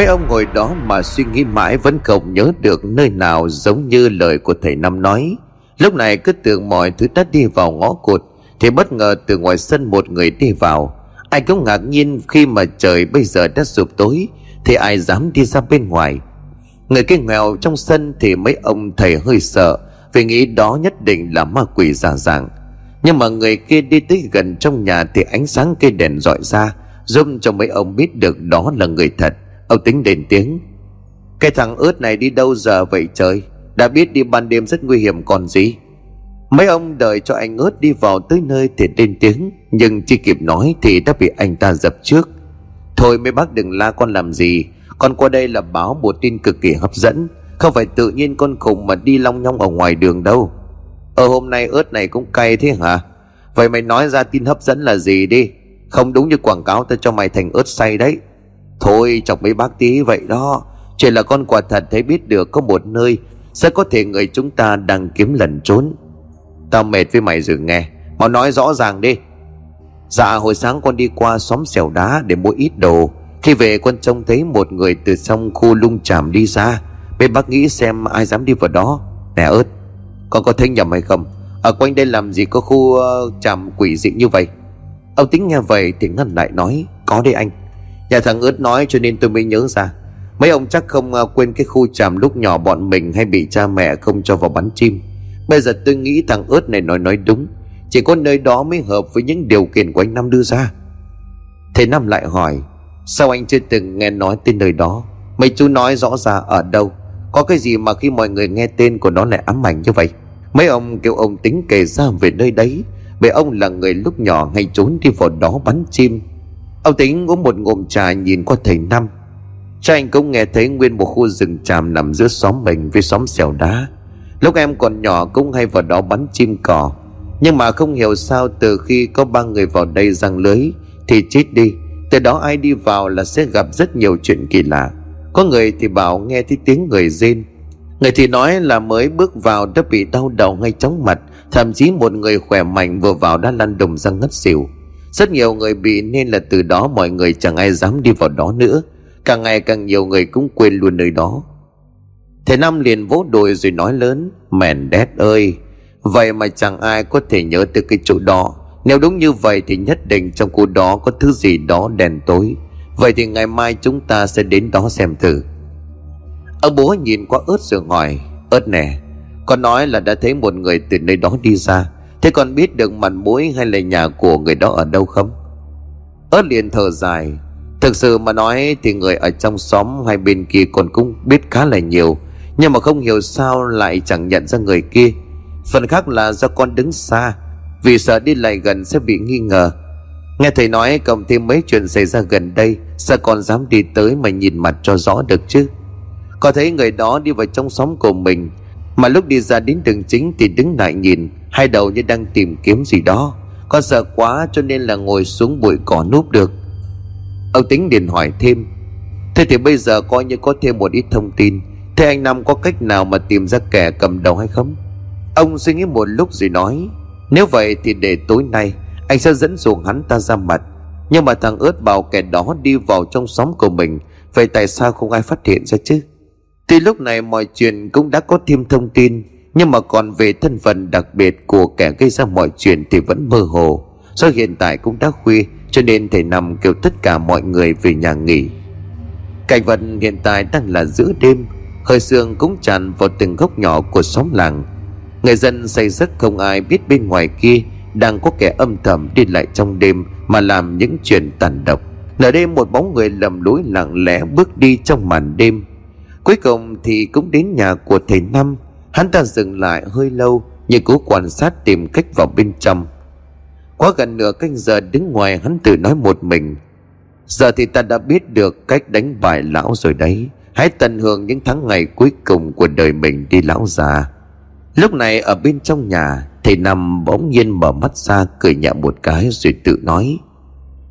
Mấy ông ngồi đó mà suy nghĩ mãi vẫn không nhớ được nơi nào giống như lời của thầy Năm nói. Lúc này cứ tưởng mọi thứ đã đi vào ngõ cụt, thì bất ngờ từ ngoài sân một người đi vào. Ai cũng ngạc nhiên khi mà trời bây giờ đã sụp tối, thì ai dám đi ra bên ngoài. Người kia nghèo trong sân thì mấy ông thầy hơi sợ, vì nghĩ đó nhất định là ma quỷ giả dạng. Nhưng mà người kia đi tới gần trong nhà thì ánh sáng cây đèn dọi ra, giúp cho mấy ông biết được đó là người thật. Ông tính đền tiếng. Cái thằng ướt này đi đâu giờ vậy trời? Đã biết đi ban đêm rất nguy hiểm còn gì? Mấy ông đợi cho anh ướt đi vào tới nơi thì lên tiếng, Nhưng chưa kịp nói thì đã bị anh ta dập trước. Thôi mấy bác đừng la con làm gì. Con qua đây là báo một tin cực kỳ hấp dẫn. Không phải tự nhiên con khùng mà đi long nhong ở ngoài đường đâu. Ở hôm nay ớt này cũng cay thế hả? Vậy mày nói ra tin hấp dẫn là gì đi? Không đúng như quảng cáo ta cho mày thành ớt say đấy. Thôi chọc mấy bác tí vậy đó. Chỉ là con quả thật thấy biết được có một nơi Sẽ có thể người chúng ta đang kiếm lần trốn. Tao mệt với mày rồi nghe. Mà nói rõ ràng đi. Dạ hồi sáng con đi qua xóm xẻo đá để mua ít đồ. Khi về con trông thấy một người từ trong khu lung tràm đi ra. Mấy bác nghĩ xem ai dám đi vào đó. Nè ớt Con có thấy nhầm hay không? Ở quanh đây làm gì có khu ờ, uh, tràm quỷ dị như vậy? Ông tính nghe vậy thì ngăn lại nói Có đây anh. Nhà thằng ướt nói cho nên tôi mới nhớ ra. Mấy ông chắc không à, quên cái khu tràm lúc nhỏ bọn mình hay bị cha mẹ không cho vào bắn chim. Bây giờ tôi nghĩ thằng ướt này nói nói đúng. Chỉ có nơi đó mới hợp với những điều kiện của anh Năm đưa ra. Thế Năm lại hỏi, Sao anh chưa từng nghe nói tên nơi đó? Mấy chú nói rõ ra ở đâu? Có cái gì mà khi mọi người nghe tên của nó lại ám ảnh như vậy? Mấy ông kêu ông tính kể ra về nơi đấy Bởi ông là người lúc nhỏ hay trốn đi vào đó bắn chim. Ông tính uống một ngụm trà nhìn qua thầy Năm. Cha anh cũng nghe thấy nguyên một khu rừng tràm nằm giữa xóm mình với xóm xẻo đá. Lúc em còn nhỏ cũng hay vào đó bắn chim cỏ. Nhưng mà không hiểu sao từ khi có ba người vào đây răng lưới Thì chết đi. Từ đó ai đi vào là sẽ gặp rất nhiều chuyện kỳ lạ. Có người thì bảo nghe thấy tiếng người rên. Người thì nói là mới bước vào đã bị đau đầu ngay chóng mặt. Thậm chí một người khỏe mạnh vừa vào đã lăn đùng ra ngất xỉu rất nhiều người bị nên là từ đó mọi người chẳng ai dám đi vào đó nữa. Càng ngày càng nhiều người cũng quên luôn nơi đó. Thầy Năm liền vỗ đùi rồi nói lớn, Mèn đét ơi, Vậy mà chẳng ai có thể nhớ tới cái chỗ đó. Nếu đúng như vậy thì nhất định trong khu đó có thứ gì đó đèn tối. Vậy thì ngày mai chúng ta sẽ đến đó xem thử. Ông bố nhìn qua ớt rồi hỏi, Ớt nè Con nói là đã thấy một người từ nơi đó đi ra. Thế con biết được mặt mũi hay là nhà của người đó ở đâu không? Ớt liền thở dài. Thực sự mà nói thì người ở trong xóm hai bên kia còn cũng biết khá là nhiều. Nhưng mà không hiểu sao lại chẳng nhận ra người kia. Phần khác là do con đứng xa, Vì sợ đi lại gần sẽ bị nghi ngờ. Nghe thầy nói cộng thêm mấy chuyện xảy ra gần đây, Sao con dám đi tới mà nhìn mặt cho rõ được chứ? Có thấy người đó đi vào trong xóm của mình, Mà lúc đi ra đến đường chính thì đứng lại nhìn. Hai đầu như đang tìm kiếm gì đó. Con sợ quá cho nên là ngồi xuống bụi cỏ núp được. Ông tính liền hỏi thêm. Thế thì bây giờ coi như có thêm một ít thông tin. Thế anh Năm có cách nào mà tìm ra kẻ cầm đầu hay không? Ông suy nghĩ một lúc rồi nói. Nếu vậy thì để tối nay, Anh sẽ dẫn dụ hắn ta ra mặt. Nhưng mà thằng ướt bảo kẻ đó đi vào trong xóm của mình. Vậy tại sao không ai phát hiện ra chứ? Thì lúc này mọi chuyện cũng đã có thêm thông tin nhưng mà còn về thân phận đặc biệt của kẻ gây ra mọi chuyện thì vẫn mơ hồ. Do hiện tại cũng đã khuya, Cho nên thầy nằm kêu tất cả mọi người về nhà nghỉ. Cảnh vật hiện tại đang là giữa đêm, Hơi sương cũng tràn vào từng góc nhỏ của xóm làng. Người dân say giấc không ai biết bên ngoài kia Đang có kẻ âm thầm đi lại trong đêm Mà làm những chuyện tàn độc. Nửa đêm một bóng người lầm lối lặng lẽ bước đi trong màn đêm. Cuối cùng thì cũng đến nhà của thầy Năm Hắn ta dừng lại hơi lâu, Như cố quan sát tìm cách vào bên trong. Quá gần nửa canh giờ đứng ngoài, hắn tự nói một mình. Giờ thì ta đã biết được cách đánh bại lão rồi đấy. Hãy tận hưởng những tháng ngày cuối cùng của đời mình đi, lão già. Lúc này ở bên trong nhà, Thầy nằm bỗng nhiên mở mắt ra, cười nhẹ một cái rồi tự nói,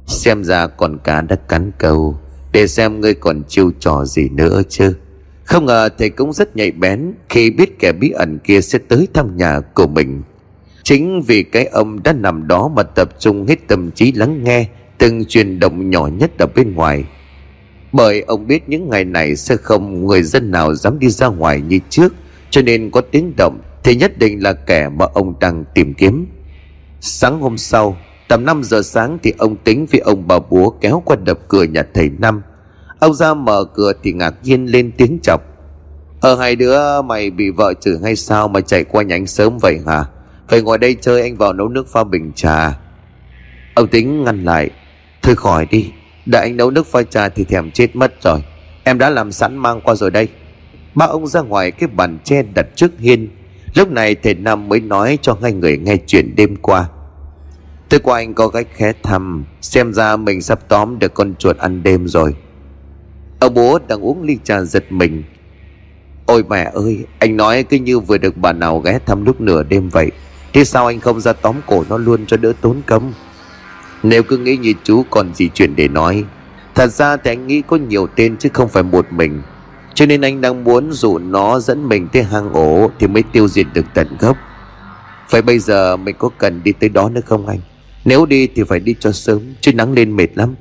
Xem ra con cá đã cắn câu, Để xem ngươi còn chiêu trò gì nữa chứ không ngờ thầy cũng rất nhạy bén Khi biết kẻ bí ẩn kia sẽ tới thăm nhà của mình. Chính vì cái ông đã nằm đó mà tập trung hết tâm trí lắng nghe Từng chuyển động nhỏ nhất ở bên ngoài. Bởi ông biết những ngày này sẽ không người dân nào dám đi ra ngoài như trước, Cho nên có tiếng động thì nhất định là kẻ mà ông đang tìm kiếm. Sáng hôm sau, Tầm 5 giờ sáng thì ông tính với ông bà búa kéo qua đập cửa nhà thầy Năm Ông ra mở cửa thì ngạc nhiên lên tiếng chọc. Ờ hai đứa, mày bị vợ chửi hay sao mà chạy qua nhà anh sớm vậy hả? Phải ngồi đây chơi, anh vào nấu nước pha bình trà. Ông tính ngăn lại. Thôi khỏi đi, Đợi anh nấu nước pha trà thì thèm chết mất rồi. Em đã làm sẵn mang qua rồi đây. Ba ông ra ngoài, cái bàn tre đặt trước hiên. Lúc này thầy Nam mới nói cho hai người nghe chuyện đêm qua. Tối qua anh có cách khé thăm, Xem ra mình sắp tóm được con chuột ăn đêm rồi. Ông bố đang uống ly trà giật mình. Ôi mẹ ơi, Anh nói cứ như vừa được bà nào ghé thăm lúc nửa đêm vậy, Thế sao anh không ra tóm cổ nó luôn cho đỡ tốn công? Nếu cứ nghĩ như chú còn gì chuyện để nói, Thật ra thì anh nghĩ có nhiều tên chứ không phải một mình. Cho nên anh đang muốn dụ nó dẫn mình tới hang ổ Thì mới tiêu diệt được tận gốc. Vậy bây giờ mình có cần đi tới đó nữa không anh? Nếu đi thì phải đi cho sớm, Chứ nắng lên mệt lắm.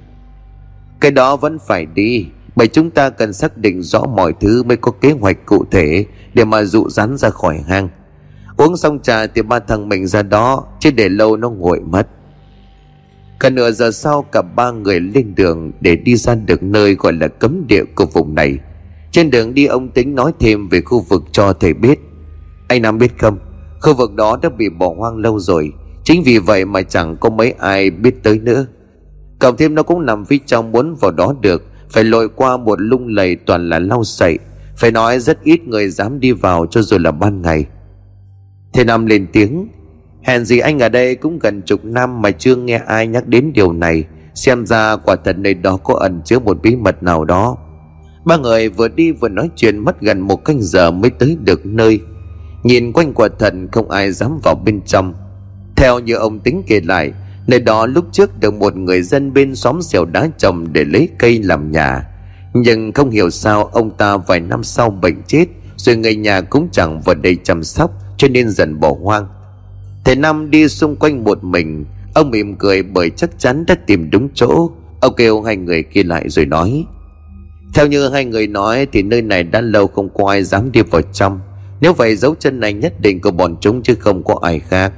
Cái đó vẫn phải đi. Bởi chúng ta cần xác định rõ mọi thứ Mới có kế hoạch cụ thể Để mà dụ rắn ra khỏi hang. Uống xong trà thì ba thằng mình ra đó, Chứ để lâu nó nguội mất. Cả nửa giờ sau, cả ba người lên đường Để đi ra được nơi gọi là cấm địa của vùng này. Trên đường đi, ông tính nói thêm về khu vực cho thầy biết. Anh Nam biết không? Khu vực đó đã bị bỏ hoang lâu rồi. Chính vì vậy mà chẳng có mấy ai biết tới nữa. Cộng thêm nó cũng nằm phía trong muốn vào đó được. Phải lội qua một lung lầy toàn là lau sậy. Phải nói rất ít người dám đi vào cho dù là ban ngày. Thế Nam lên tiếng, Hèn gì anh ở đây cũng gần chục năm mà chưa nghe ai nhắc đến điều này. Xem ra quả thật nơi đó có ẩn chứa một bí mật nào đó. Ba người vừa đi vừa nói chuyện mất gần một canh giờ mới tới được nơi. Nhìn quanh quả thật không ai dám vào bên trong. Theo như ông tính kể lại Nơi đó lúc trước được một người dân bên xóm xẻo đá trồng để lấy cây làm nhà. Nhưng không hiểu sao ông ta vài năm sau bệnh chết, Rồi người nhà cũng chẳng vào đây chăm sóc, Cho nên dần bỏ hoang. Thầy Năm đi xung quanh một mình, Ông mỉm cười bởi chắc chắn đã tìm đúng chỗ. Ông kêu hai người kia lại rồi nói, Theo như hai người nói Thì nơi này đã lâu không có ai dám đi vào trong. Nếu vậy dấu chân này nhất định của bọn chúng chứ không có ai khác.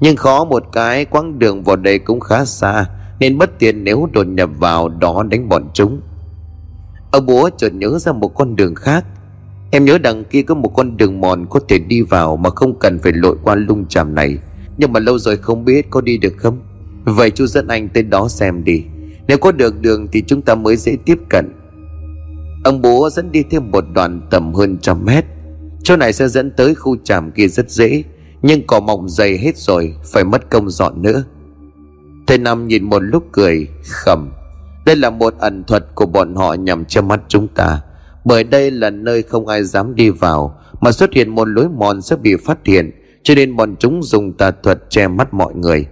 Nhưng khó một cái, quãng đường vào đây cũng khá xa, Nên bất tiện nếu đột nhập vào đó đánh bọn chúng. Ông bố chợt nhớ ra một con đường khác. Em nhớ đằng kia có một con đường mòn có thể đi vào Mà không cần phải lội qua lung chàm này. Nhưng mà lâu rồi không biết có đi được không? Vậy chú dẫn anh tới đó xem đi. Nếu có được đường thì chúng ta mới dễ tiếp cận. Ông bố dẫn đi thêm một đoạn tầm hơn trăm mét. Chỗ này sẽ dẫn tới khu tràm kia rất dễ. Nhưng cỏ mọc dày hết rồi, Phải mất công dọn nữa. Thầy Năm nhìn một lúc cười, Khẩm. Đây là một ẩn thuật của bọn họ nhằm che mắt chúng ta. Bởi đây là nơi không ai dám đi vào, Mà xuất hiện một lối mòn sẽ bị phát hiện, Cho nên bọn chúng dùng tà thuật che mắt mọi người.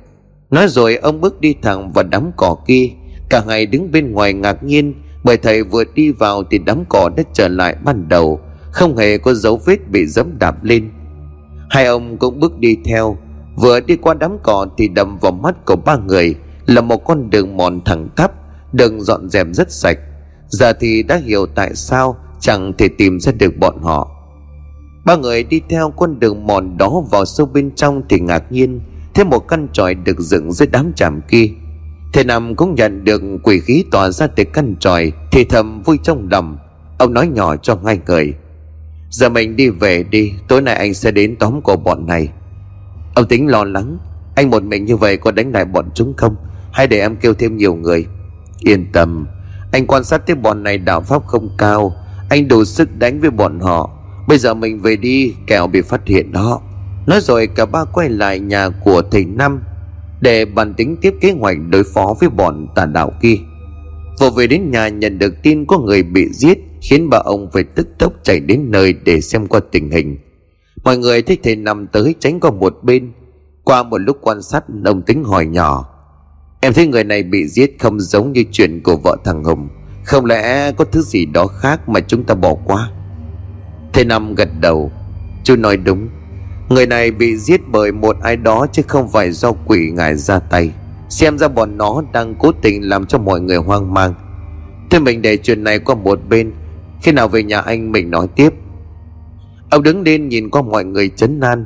Nói rồi, ông bước đi thẳng vào đám cỏ kia. Cả ngày đứng bên ngoài ngạc nhiên, Bởi thầy vừa đi vào thì đám cỏ đã trở lại ban đầu. Không hề có dấu vết bị dẫm đạp lên. Hai ông cũng bước đi theo. Vừa đi qua đám cỏ thì đầm vào mắt của ba người Là một con đường mòn thẳng tắp, Đường dọn dẹp rất sạch. Giờ thì đã hiểu tại sao Chẳng thể tìm ra được bọn họ. Ba người đi theo con đường mòn đó vào sâu bên trong thì ngạc nhiên Thêm một căn tròi được dựng dưới đám chàm kia. Thầy Nam cũng nhận được quỷ khí tỏa ra từ căn tròi Thì thầm vui trong lòng. Ông nói nhỏ cho ngay người. Giờ mình đi về đi, Tối nay anh sẽ đến tóm cổ bọn này. Ông tính lo lắng, Anh một mình như vậy có đánh lại bọn chúng không? Hay để em kêu thêm nhiều người? Yên tâm, Anh quan sát thấy bọn này đạo pháp không cao, Anh đủ sức đánh với bọn họ. Bây giờ mình về đi, kẻo bị phát hiện đó. Nói rồi cả ba quay lại nhà của thầy Năm, Để bàn tính tiếp kế hoạch đối phó với bọn tà đạo kia. Vừa về đến nhà nhận được tin có người bị giết Khiến bà ông phải tức tốc chạy đến nơi để xem qua tình hình. Mọi người thấy thầy nằm tới tránh qua một bên, Qua một lúc quan sát ông tính hỏi nhỏ. Em thấy người này bị giết không giống như chuyện của vợ thằng Hùng. Không lẽ có thứ gì đó khác mà chúng ta bỏ qua? Thầy Năm gật đầu. Chú nói đúng. Người này bị giết bởi một ai đó Chứ không phải do quỷ ngài ra tay. Xem ra bọn nó đang cố tình làm cho mọi người hoang mang. Thế mình để chuyện này qua một bên khi nào về nhà anh mình nói tiếp. Ông đứng lên nhìn qua mọi người chấn nan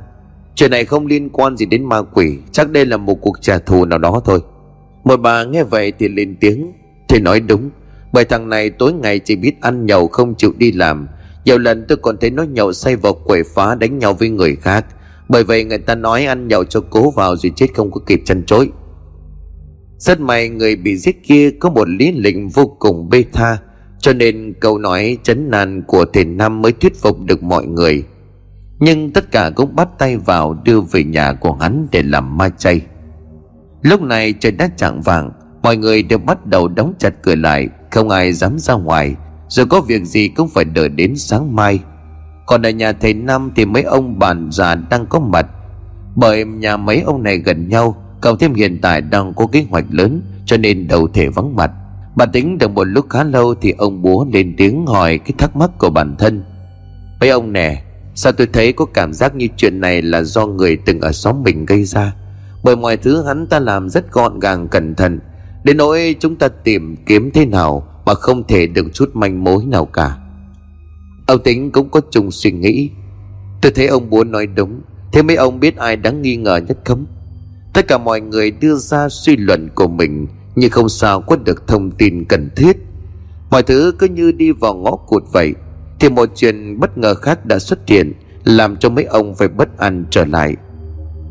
Chuyện này không liên quan gì đến ma quỷ, Chắc đây là một cuộc trả thù nào đó thôi. Một bà nghe vậy thì lên tiếng, Thì nói đúng. Bởi thằng này tối ngày chỉ biết ăn nhậu, không chịu đi làm. Nhiều lần tôi còn thấy nó nhậu say vào quẩy phá đánh nhau với người khác. Bởi vậy người ta nói ăn nhậu cho cố vào rồi chết không có kịp chân chối Rất may người bị giết kia có một lý lịnh vô cùng bê tha. Cho nên câu nói chấn nan của thầy Năm mới thuyết phục được mọi người. Nhưng tất cả cũng bắt tay vào đưa về nhà của hắn để làm ma chay. Lúc này trời đã chạng vàng mọi người đều bắt đầu đóng chặt cửa lại, không ai dám ra ngoài, rồi có việc gì cũng phải đợi đến sáng mai. Còn ở nhà thầy năm thì mấy ông bạn già đang có mặt. Bởi nhà mấy ông này gần nhau, cộng thêm hiện tại đang có kế hoạch lớn, cho nên đầu thể vắng mặt bà tính được một lúc khá lâu thì ông búa lên tiếng hỏi cái thắc mắc của bản thân. Mấy ông nè, Sao tôi thấy có cảm giác như chuyện này là do người từng ở xóm mình gây ra? Bởi mọi thứ hắn ta làm rất gọn gàng cẩn thận. Đến nỗi chúng ta tìm kiếm thế nào Mà không thể được chút manh mối nào cả. Ông Tính cũng có chung suy nghĩ. Tôi thấy ông bố nói đúng. Thế mấy ông biết ai đáng nghi ngờ nhất không? Tất cả mọi người đưa ra suy luận của mình. Nhưng không sao, có được thông tin cần thiết. Mọi thứ cứ như đi vào ngõ cụt vậy, thì một chuyện bất ngờ khác đã xuất hiện, làm cho mấy ông phải bất an trở lại.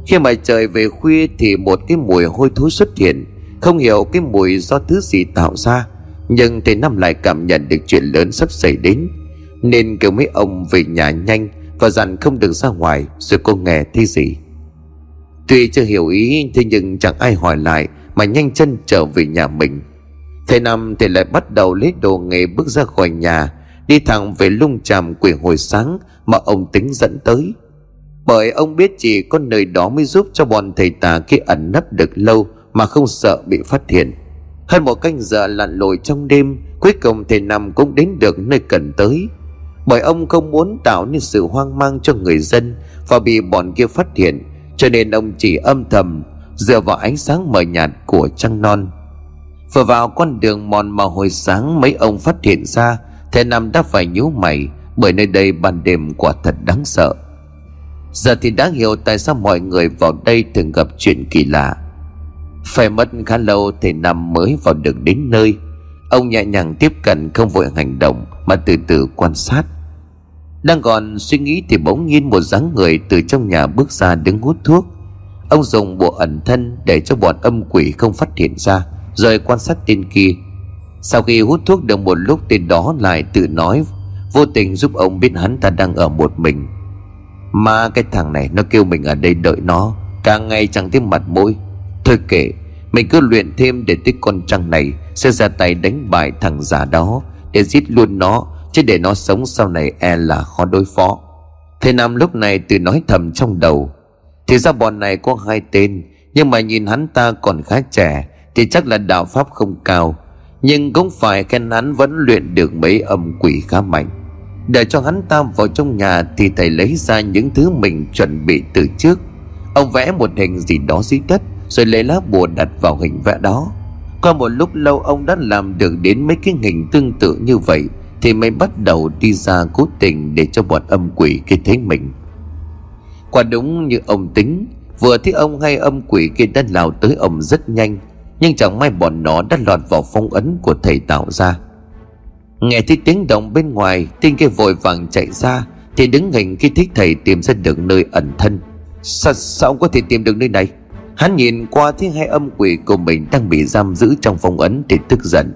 Khi mà trời về khuya thì một cái mùi hôi thối xuất hiện. Không hiểu cái mùi do thứ gì tạo ra, nhưng thầy năm lại cảm nhận được chuyện lớn sắp xảy đến. Nên kêu mấy ông về nhà nhanh và dặn không được ra ngoài, rồi cô nghe thấy gì. Tuy chưa hiểu ý, thế nhưng chẳng ai hỏi lại mà nhanh chân trở về nhà mình. Thầy năm thì lại bắt đầu lấy đồ nghề bước ra khỏi nhà, đi thẳng về lung tràm quỷ hồi sáng mà ông tính dẫn tới. Bởi ông biết chỉ có nơi đó mới giúp cho bọn thầy tà kia ẩn nấp được lâu mà không sợ bị phát hiện. Hơn một canh giờ lặn lội trong đêm, cuối cùng thầy năm cũng đến được nơi cần tới. Bởi ông không muốn tạo nên sự hoang mang cho người dân và bị bọn kia phát hiện, cho nên ông chỉ âm thầm dựa vào ánh sáng mờ nhạt của trăng non. Vừa vào con đường mòn mà hồi sáng mấy ông phát hiện ra Thầy Nam đã phải nhíu mày Bởi nơi đây ban đêm quả thật đáng sợ. Giờ thì đã hiểu tại sao mọi người vào đây thường gặp chuyện kỳ lạ. Phải mất khá lâu thầy Nam mới vào được đến nơi. Ông nhẹ nhàng tiếp cận không vội hành động Mà từ từ quan sát. Đang còn suy nghĩ thì bỗng nhiên một dáng người từ trong nhà bước ra đứng hút thuốc. Ông dùng bộ ẩn thân để cho bọn âm quỷ không phát hiện ra, Rồi quan sát tên kia. Sau khi hút thuốc được một lúc, tên đó lại tự nói, Vô tình giúp ông biết hắn ta đang ở một mình. Mà cái thằng này nó kêu mình ở đây đợi nó, Càng ngày chẳng thấy mặt mũi. Thôi kệ, Mình cứ luyện thêm để tới con trăng này Sẽ ra tay đánh bại thằng già đó, Để giết luôn nó, Chứ để nó sống sau này e là khó đối phó. Thầy Nam lúc này tự nói thầm trong đầu thì ra bọn này có hai tên, Nhưng mà nhìn hắn ta còn khá trẻ, Thì chắc là đạo pháp không cao. Nhưng cũng phải khen hắn vẫn luyện được mấy âm quỷ khá mạnh. Để cho hắn ta vào trong nhà thì thầy lấy ra những thứ mình chuẩn bị từ trước. Ông vẽ một hình gì đó dưới đất, rồi lấy lá bùa đặt vào hình vẽ đó. Qua một lúc lâu, ông đã làm được đến mấy cái hình tương tự như vậy, thì mới bắt đầu đi ra cố tình để cho bọn âm quỷ kia thấy mình quả đúng như ông tính vừa thấy ông hay âm quỷ kia đã lao tới ông rất nhanh nhưng chẳng may bọn nó đã lọt vào phong ấn của thầy tạo ra. Nghe thấy tiếng động bên ngoài Tên kia vội vàng chạy ra thì đứng hình khi thích thầy tìm ra được nơi ẩn thân. Sao, sao ông có thể tìm được nơi này? Hắn nhìn qua thấy hai âm quỷ của mình đang bị giam giữ trong phong ấn thì tức giận.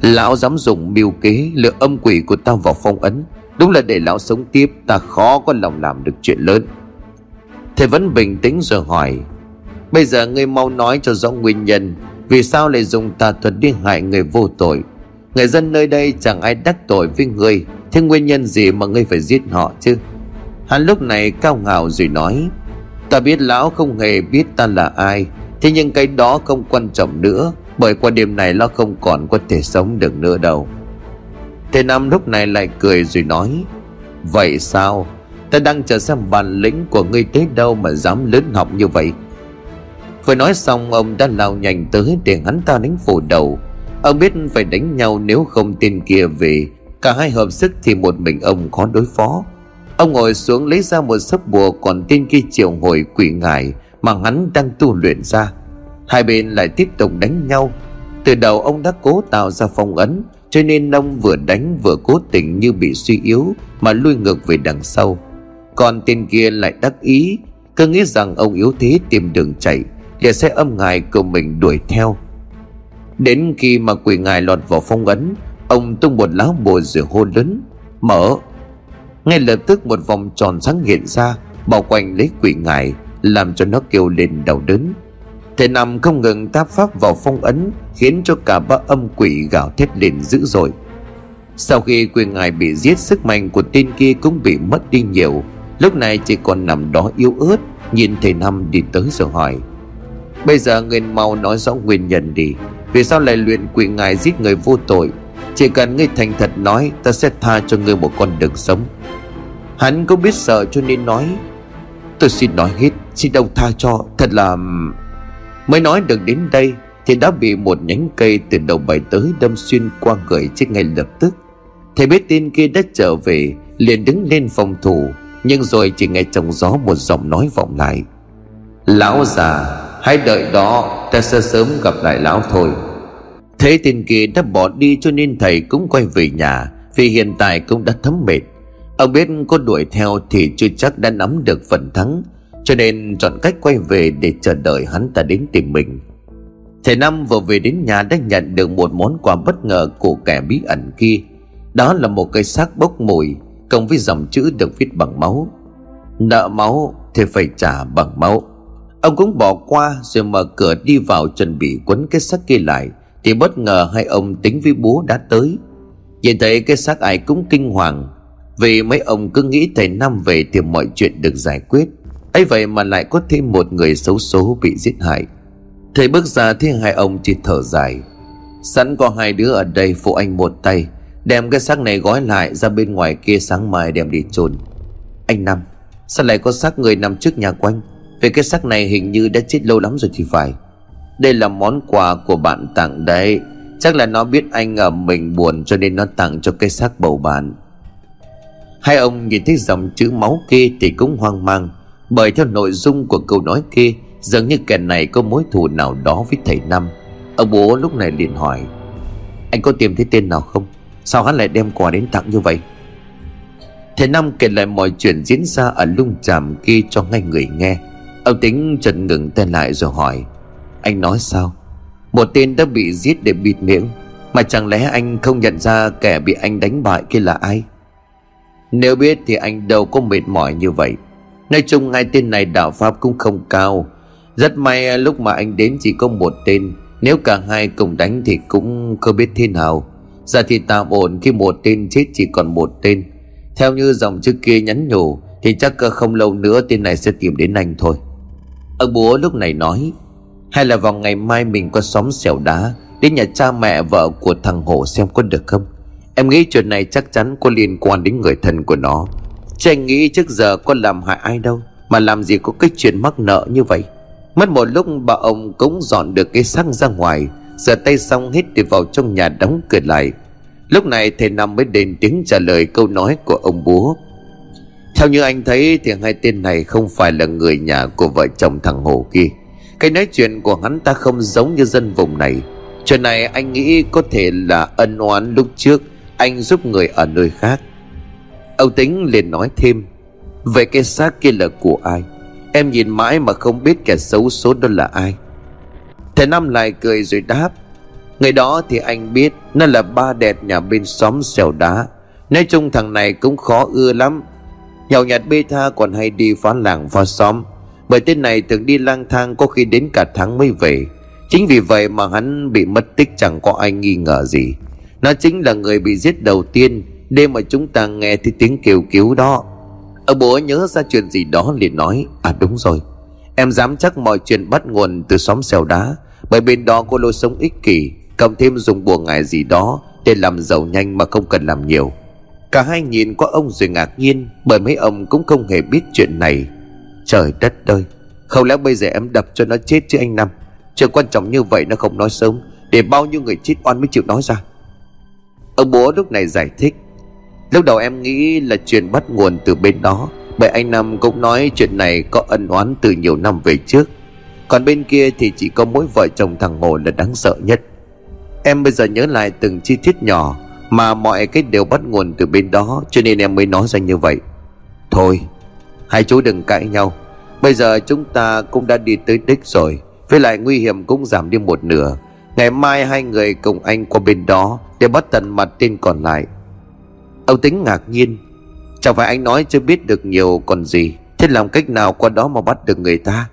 Lão dám dùng mưu kế lựa âm quỷ của tao vào phong ấn đúng là để lão sống tiếp ta khó có lòng làm được chuyện lớn thầy vẫn bình tĩnh rồi hỏi, Bây giờ ngươi mau nói cho rõ nguyên nhân Vì sao lại dùng tà thuật đi hại người vô tội. Người dân nơi đây chẳng ai đắc tội với ngươi, Thế nguyên nhân gì mà ngươi phải giết họ chứ? Hắn lúc này cao ngạo rồi nói, Ta biết lão không hề biết ta là ai, Thế nhưng cái đó không quan trọng nữa, Bởi qua đêm này lão không còn có thể sống được nữa đâu. Thế Nam lúc này lại cười rồi nói, Vậy sao? Ta đang chờ xem bản lĩnh của ngươi tới đâu mà dám lớn học như vậy. Vừa nói xong, ông đã lao nhanh tới để hắn ta đánh phủ đầu. Ông biết phải đánh nhau nếu không tên kia về. Cả hai hợp sức thì một mình ông khó đối phó. Ông ngồi xuống lấy ra một sấp bùa Còn tên kia triệu hồi quỷ ngại Mà hắn đang tu luyện ra. Hai bên lại tiếp tục đánh nhau. Từ đầu ông đã cố tạo ra phong ấn, Cho nên ông vừa đánh vừa cố tình như bị suy yếu Mà lui ngược về đằng sau. Còn tên kia lại đắc ý, Cứ nghĩ rằng ông yếu thế tìm đường chạy Để xe âm ngài của mình đuổi theo. Đến khi mà quỷ ngài lọt vào phong ấn, Ông tung một lá bùa rồi hô lớn, Mở. Ngay lập tức một vòng tròn sáng hiện ra, Bao quanh lấy quỷ ngài, Làm cho nó kêu lên đau đớn. Thầy nằm không ngừng táp pháp vào phong ấn, Khiến cho cả ba âm quỷ gào thét lên dữ dội. Sau khi quỷ ngài bị giết, Sức mạnh của tên kia cũng bị mất đi nhiều. Lúc này chỉ còn nằm đó yếu ớt, Nhìn thầy Năm đi tới rồi hỏi. Bây giờ người mau nói rõ nguyên nhân đi, Vì sao lại luyện quỷ ngài giết người vô tội? Chỉ cần ngươi thành thật nói, Ta sẽ tha cho ngươi một con đường sống. Hắn cũng biết sợ cho nên nói, Tôi xin nói hết, Xin ông tha cho, Thật là Mới nói được đến đây Thì đã bị một nhánh cây từ đầu bài tới Đâm xuyên qua người chết ngay lập tức. Thầy biết tin kia đã trở về, Liền đứng lên phòng thủ nhưng rồi chỉ nghe trong gió một giọng nói vọng lại. Lão già, Hãy đợi đó, Ta sẽ sớm gặp lại lão thôi. Thế tên kia đã bỏ đi cho nên thầy cũng quay về nhà, Vì hiện tại cũng đã thấm mệt. Ông biết có đuổi theo thì chưa chắc đã nắm được phần thắng, Cho nên chọn cách quay về để chờ đợi hắn ta đến tìm mình. Thầy Năm vừa về đến nhà đã nhận được một món quà bất ngờ của kẻ bí ẩn kia. Đó là một cây xác bốc mùi. Cộng với dòng chữ được viết bằng máu. Nợ máu thì phải trả bằng máu. Ông cũng bỏ qua rồi mở cửa đi vào chuẩn bị quấn cái xác kia lại, Thì bất ngờ hai ông tính với bố đã tới. Nhìn thấy cái xác ai cũng kinh hoàng, Vì mấy ông cứ nghĩ thầy Năm về thì mọi chuyện được giải quyết. Ấy vậy mà lại có thêm một người xấu số bị giết hại. Thầy bước ra thì hai ông chỉ thở dài. Sẵn có hai đứa ở đây, phụ anh một tay. Đem cái xác này gói lại ra bên ngoài kia sáng mai đem đi chôn. Anh Năm, Sao lại có xác người nằm trước nhà quanh Về cái xác này hình như đã chết lâu lắm rồi thì phải. Đây là món quà của bạn tặng đấy. Chắc là nó biết anh ở mình buồn Cho nên nó tặng cho cái xác bầu bạn. Hai ông nhìn thấy dòng chữ máu kia Thì cũng hoang mang, Bởi theo nội dung của câu nói kia, Dường như kẻ này có mối thù nào đó với thầy Năm. Ông bố lúc này liền hỏi, Anh có tìm thấy tên nào không? Sao hắn lại đem quà đến tặng như vậy? Thầy Năm kể lại mọi chuyện diễn ra ở lung tràm kia cho ngay người nghe. Ông tính chợt ngừng tên lại rồi hỏi, Anh nói sao? Một tên đã bị giết để bịt miệng, Mà chẳng lẽ anh không nhận ra kẻ bị anh đánh bại kia là ai? Nếu biết thì anh đâu có mệt mỏi như vậy. Nói chung hai tên này đạo Pháp cũng không cao. Rất may lúc mà anh đến chỉ có một tên, Nếu cả hai cùng đánh thì cũng không biết thế nào. Giờ thì tạm ổn khi một tên chết chỉ còn một tên. Theo như dòng trước kia nhắn nhủ, Thì chắc không lâu nữa tên này sẽ tìm đến anh thôi. Ông bố lúc này nói, Hay là vào ngày mai mình qua xóm xẻo đá, Đến nhà cha mẹ vợ của thằng Hổ xem có được không? Em nghĩ chuyện này chắc chắn có liên quan đến người thân của nó. Chứ anh nghĩ trước giờ có làm hại ai đâu, Mà làm gì có cái chuyện mắc nợ như vậy? Mất một lúc, bà ông cũng dọn được cái xác ra ngoài Giờ tay xong hít thì vào trong nhà đóng cửa lại. Lúc này thầy Năm mới đền tiếng trả lời câu nói của ông bố. Theo như anh thấy thì hai tên này không phải là người nhà của vợ chồng thằng Hồ kia. Cái nói chuyện của hắn ta không giống như dân vùng này. Chuyện này anh nghĩ có thể là ân oán lúc trước Anh giúp người ở nơi khác. Ông Tính liền nói thêm Về cái xác kia là của ai? Em nhìn mãi mà không biết kẻ xấu số đó là ai. Thầy Năm lại cười rồi đáp Người đó thì anh biết Nó là ba đẹp nhà bên xóm xèo đá. Nói chung thằng này cũng khó ưa lắm. Nhậu nhạt bê tha còn hay đi phá làng phá xóm. Bởi tên này thường đi lang thang có khi đến cả tháng mới về. Chính vì vậy mà hắn bị mất tích chẳng có ai nghi ngờ gì. Nó chính là người bị giết đầu tiên, Đêm mà chúng ta nghe thấy tiếng kêu cứu đó. Ông bố nhớ ra chuyện gì đó liền nói À đúng rồi, Em dám chắc mọi chuyện bắt nguồn từ xóm xèo đá. Bởi bên đó có lối sống ích kỷ, Cộng thêm dùng bùa ngải gì đó Để làm giàu nhanh mà không cần làm nhiều. Cả hai nhìn qua ông rồi ngạc nhiên, Bởi mấy ông cũng không hề biết chuyện này. Trời đất ơi, Không lẽ bây giờ em đập cho nó chết chứ anh Năm? Chuyện quan trọng như vậy nó không nói sớm, Để bao nhiêu người chết oan mới chịu nói ra. Ông bố lúc này giải thích. Lúc đầu em nghĩ là chuyện bắt nguồn từ bên đó, Bởi anh Năm cũng nói chuyện này có ân oán từ nhiều năm về trước. Còn bên kia thì chỉ có mỗi vợ chồng thằng Hồ là đáng sợ nhất. Em bây giờ nhớ lại từng chi tiết nhỏ Mà mọi cái đều bắt nguồn từ bên đó, Cho nên em mới nói ra như vậy. Thôi, Hai chú đừng cãi nhau. Bây giờ chúng ta cũng đã đi tới đích rồi, Với lại nguy hiểm cũng giảm đi một nửa. Ngày mai hai người cùng anh qua bên đó Để bắt tận mặt tên còn lại. Ông tính ngạc nhiên. Chẳng phải anh nói chưa biết được nhiều còn gì, Thế làm cách nào qua đó mà bắt được người ta?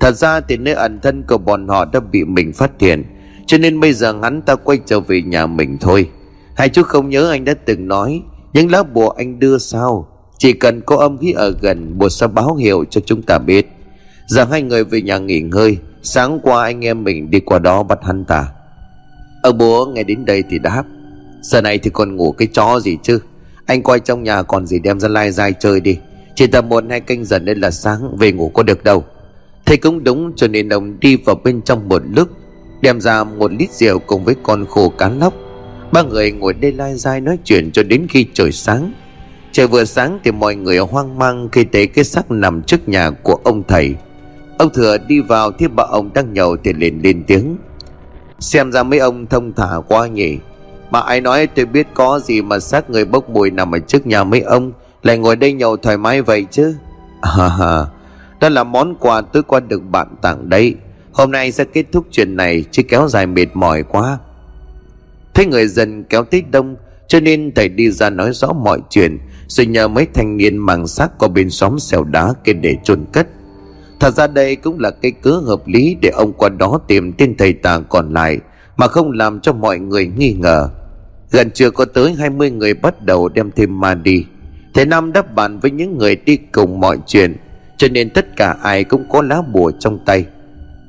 Thật ra thì nơi ẩn thân của bọn họ đã bị mình phát hiện, Cho nên bây giờ hắn ta quay trở về nhà mình thôi. Hai chú không nhớ anh đã từng nói, Những lá bùa anh đưa sao? Chỉ cần có âm khí ở gần, Bùa sẽ báo hiệu cho chúng ta biết. Giờ hai người về nhà nghỉ ngơi, Sáng qua anh em mình đi qua đó bắt hắn ta. Ông bố, nghe đến đây thì đáp. Giờ này thì còn ngủ cái chó gì chứ? Anh coi trong nhà còn gì đem ra lai dai chơi đi. Chỉ tầm một hai canh dần nên là sáng, Về ngủ có được đâu thầy cũng đúng, cho nên ông đi vào bên trong một lúc, Đem ra một lít rượu cùng với con khô cá lóc. Ba người ngồi đây lai dai nói chuyện cho đến khi trời sáng. Trời vừa sáng thì mọi người hoang mang khi thấy cái xác nằm trước nhà của ông thầy. Ông thừa đi vào thì bà ông đang nhậu thì liền lên tiếng. Xem ra mấy ông thông thả quá nhỉ. Mà ai nói tôi biết có gì mà xác người bốc mùi nằm ở trước nhà mấy ông, Lại ngồi đây nhậu thoải mái vậy chứ. À đó là món quà tôi qua được bạn tặng đấy Hôm nay sẽ kết thúc chuyện này, Chứ kéo dài mệt mỏi quá Thấy người dân kéo tới đông, Cho nên thầy đi ra nói rõ mọi chuyện, Rồi nhờ mấy thanh niên mang xác qua bên xóm xèo đá kia để chôn cất Thật ra đây cũng là cái cớ hợp lý để ông qua đó tìm tên thầy tàng còn lại, mà không làm cho mọi người nghi ngờ. Gần chưa có tới 20 người bắt đầu đem thêm ma đi. Thầy nam đáp bàn với những người đi cùng mọi chuyện cho nên tất cả ai cũng có lá bùa trong tay.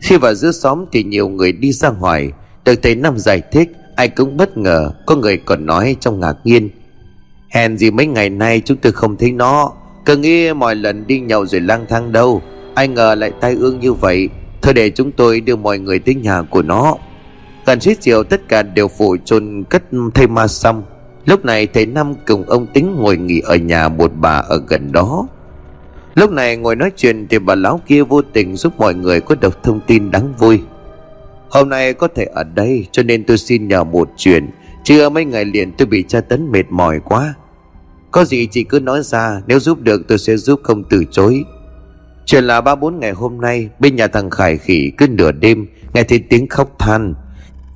Khi vào giữa xóm thì nhiều người đi ra ngoài. Được thầy Năm giải thích, ai cũng bất ngờ, có người còn nói trong ngạc nhiên. Hèn gì mấy ngày nay chúng tôi không thấy nó. Cứ nghĩ mọi lần đi nhậu rồi lang thang đâu. Ai ngờ lại tai ương như vậy. Thôi để chúng tôi đưa mọi người tới nhà của nó. Gần xế chiều tất cả đều phủ chôn cất thây ma xong Lúc này thầy Năm cùng ông Tính ngồi nghỉ ở nhà một bà ở gần đó. Lúc này ngồi nói chuyện thì bà lão kia vô tình giúp mọi người có được thông tin đáng vui. Hôm nay có thể ở đây, cho nên tôi xin nhờ một chuyện. Chưa mấy ngày liền tôi bị tra tấn mệt mỏi quá. Có gì chị cứ nói ra, Nếu giúp được tôi sẽ giúp không từ chối. Chuyện là ba bốn ngày hôm nay, Bên nhà thằng Khải Khỉ cứ nửa đêm, Nghe thấy tiếng khóc than.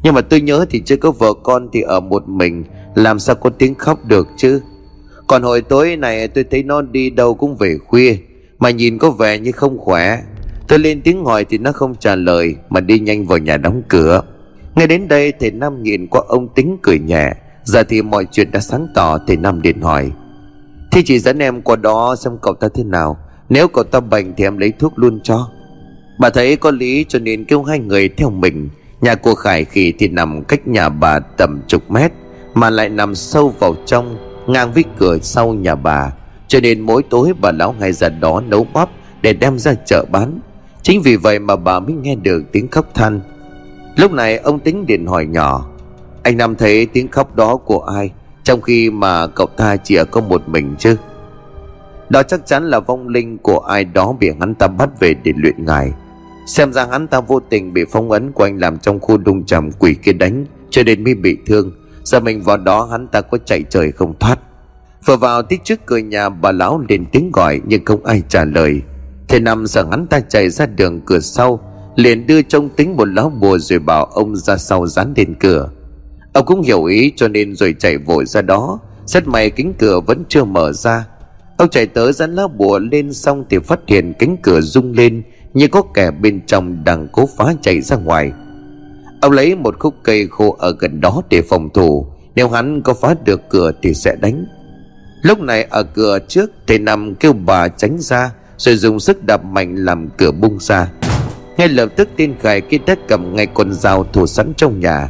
Nhưng mà tôi nhớ thì chưa có vợ con Thì ở một mình, Làm sao có tiếng khóc được chứ? Còn hồi tối này tôi thấy nó đi đâu cũng về khuya. Mà nhìn có vẻ như không khỏe. Tôi lên tiếng hỏi thì nó không trả lời, Mà đi nhanh vào nhà đóng cửa. Ngay đến đây thầy Nam nhìn qua ông tính cười nhẹ. Giờ thì mọi chuyện đã sáng tỏ Thầy Nam điện hỏi. Thì chỉ dẫn em qua đó xem cậu ta thế nào. Nếu cậu ta bệnh thì em lấy thuốc luôn cho. Bà thấy có lý cho nên kêu hai người theo mình. Nhà của Khải Khỉ thì nằm cách nhà bà tầm chục mét, Mà lại nằm sâu vào trong, Ngang với cửa sau nhà bà. Cho nên mỗi tối bà lão hay ra đó nấu bắp Để đem ra chợ bán. Chính vì vậy mà bà mới nghe được tiếng khóc than. Lúc này ông tính điện hỏi nhỏ, Anh nam thấy tiếng khóc đó của ai? Trong khi mà cậu ta chỉ có một mình chứ? Đó chắc chắn là vong linh của ai đó bị hắn ta bắt về để luyện ngài. Xem ra hắn ta vô tình bị phong ấn của anh làm trong khu đung trầm quỷ kia đánh, Cho nên mới bị thương. Giờ mình vào đó hắn ta có chạy trời không thoát. Vừa vào tí trước cửa nhà, bà lão lên tiếng gọi nhưng không ai trả lời. Thế năm sợ hắn ta chạy ra đường cửa sau, Liền đưa trông tính một lão bùa rồi bảo ông ra sau dán lên cửa. Ông cũng hiểu ý cho nên rồi chạy vội ra đó. Rất may kính cửa vẫn chưa mở ra. Ông chạy tới dán lá bùa lên xong thì phát hiện cánh cửa rung lên Như có kẻ bên trong đang cố phá chạy ra ngoài. Ông lấy một khúc cây khô ở gần đó để phòng thủ. Nếu hắn có phá được cửa thì sẽ đánh. Lúc này ở cửa trước, Thầy Năm kêu bà tránh ra, Rồi dùng sức đập mạnh làm cửa bung ra. Ngay lập tức tên khải kia đã cầm ngay con dao thủ sẵn trong nhà.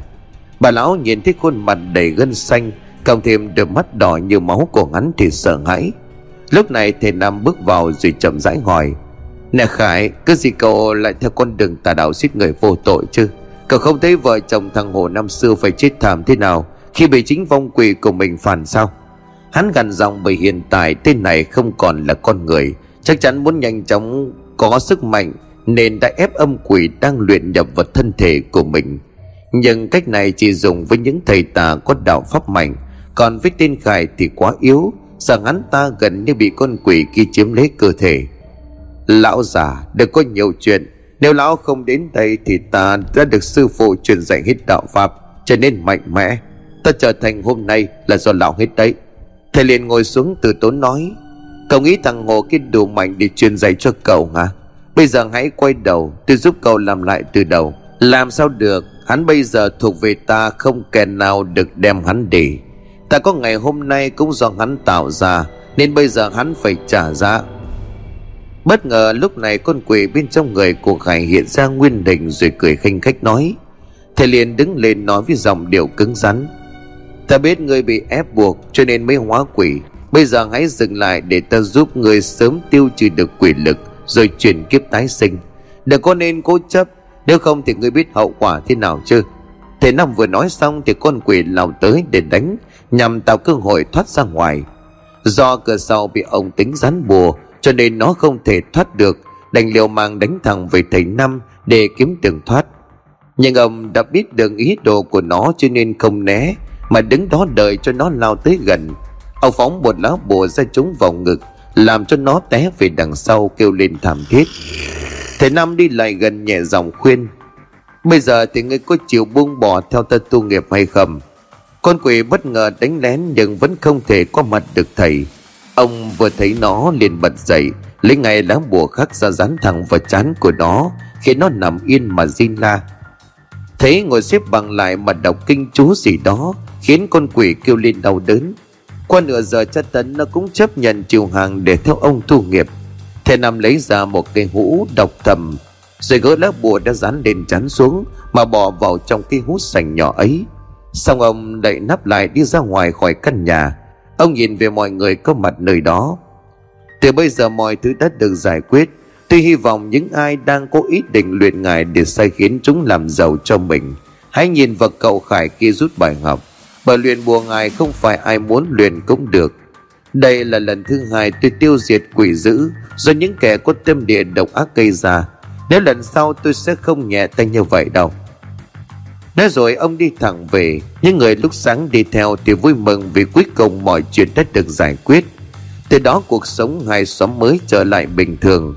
Bà lão nhìn thấy khuôn mặt đầy gân xanh, Cộng thêm đôi mắt đỏ như máu của hắn thì sợ hãi. Lúc này thầy Nam bước vào rồi chậm rãi hỏi, Nè Khải Cứ gì cậu lại theo con đường tà đạo giết người vô tội chứ? Cậu không thấy vợ chồng thằng Hồ năm xưa phải chết thảm thế nào Khi bị chính vong quỷ của mình phản sao? Hắn gằn giọng bởi hiện tại tên này không còn là con người. Chắc chắn muốn nhanh chóng có sức mạnh Nên đã ép âm quỷ đang luyện nhập vào thân thể của mình. Nhưng cách này chỉ dùng với những thầy tà có đạo pháp mạnh. Còn với tên Khải thì quá yếu Rằng hắn ta gần như bị con quỷ kia chiếm lấy cơ thể. Lão già, đừng có nhiều chuyện. Nếu lão không đến đây Thì ta đã được sư phụ truyền dạy hết đạo pháp, Trở nên mạnh mẽ. Ta trở thành hôm nay là do lão hết đấy. Thầy liền ngồi xuống từ tốn nói, Cậu nghĩ thằng Hồ kia đủ mạnh để truyền dạy cho cậu hả? Bây giờ hãy quay đầu, Tôi giúp cậu làm lại từ đầu. Làm sao được? Hắn bây giờ thuộc về ta, Không kẻ nào được đem hắn để. Ta có ngày hôm nay cũng do hắn tạo ra, Nên bây giờ hắn phải trả giá. Bất ngờ lúc này con quỷ bên trong người của Khải hiện ra nguyên hình rồi cười khinh khách nói. Thầy liền đứng lên nói với giọng điệu cứng rắn. Ta biết ngươi bị ép buộc, cho nên mới hóa quỷ. Bây giờ hãy dừng lại để ta giúp ngươi sớm tiêu trừ được quỷ lực, Rồi chuyển kiếp tái sinh. Đừng có nên cố chấp, Nếu không thì ngươi biết hậu quả thế nào chứ? Thế Năm vừa nói xong thì con quỷ lao tới để đánh, Nhằm tạo cơ hội thoát ra ngoài. Do cửa sau bị ông tính rắn bùa, Cho nên nó không thể thoát được. Đành liều mạng đánh thẳng về thầy Năm Để kiếm đường thoát. Nhưng ông đã biết được ý đồ của nó Cho nên không né. Mà đứng đó đợi cho nó lao tới gần. Ông phóng một lá bùa ra trúng vào ngực, Làm cho nó té về đằng sau, kêu lên thảm thiết. Thầy Năm đi lại gần nhẹ giọng khuyên, Bây giờ thì ngươi có chịu buông bỏ theo ta tu nghiệp hay không? Con quỷ bất ngờ đánh lén nhưng vẫn không thể có mặt được thầy. Ông vừa thấy nó liền bật dậy, Lấy ngay lá bùa khắc ra dán thẳng vào chán của nó, Khiến nó nằm yên mà zin la. Thế ngồi xếp bằng lại mà đọc kinh chú gì đó Khiến con quỷ kêu lên đau đớn. Qua nửa giờ cha tấn, nó cũng chấp nhận chịu hàng để theo ông thu nghiệp. Thầy nam lấy ra một cây hũ độc thầm, Rồi gỡ lá bùa đã dán lên chắn xuống, Mà bỏ vào trong cái hũ sành nhỏ ấy. Xong ông đậy nắp lại đi ra ngoài khỏi căn nhà. Ông nhìn về mọi người có mặt nơi đó. Từ bây giờ mọi thứ đã được giải quyết. Tôi hy vọng những ai đang có ý định luyện ngài Để sai khiến chúng làm giàu cho mình. Hãy nhìn vào cậu Khải kia rút bài học. Bởi luyện bùa ngài không phải ai muốn luyện cũng được. Đây là lần thứ hai tôi tiêu diệt quỷ dữ Do những kẻ có tâm địa độc ác gây ra. Nếu lần sau tôi sẽ không nhẹ tay như vậy đâu. Nói rồi ông đi thẳng về. Những người lúc sáng đi theo thì vui mừng Vì cuối cùng mọi chuyện đã được giải quyết. Từ đó cuộc sống hai xóm mới trở lại bình thường.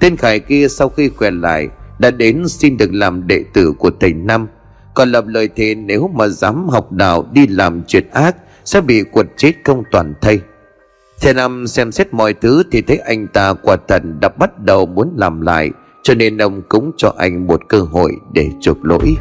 Tên Khải kia sau khi quen lại, Đã đến xin được làm đệ tử của thầy Năm còn lập lời thề nếu mà dám học đạo đi làm chuyện ác, Sẽ bị quật chết công toàn thây. Thế Năm xem xét mọi thứ thì thấy anh ta quả thật đã bắt đầu muốn làm lại, Cho nên ông cũng cho anh một cơ hội để chuộc lỗi.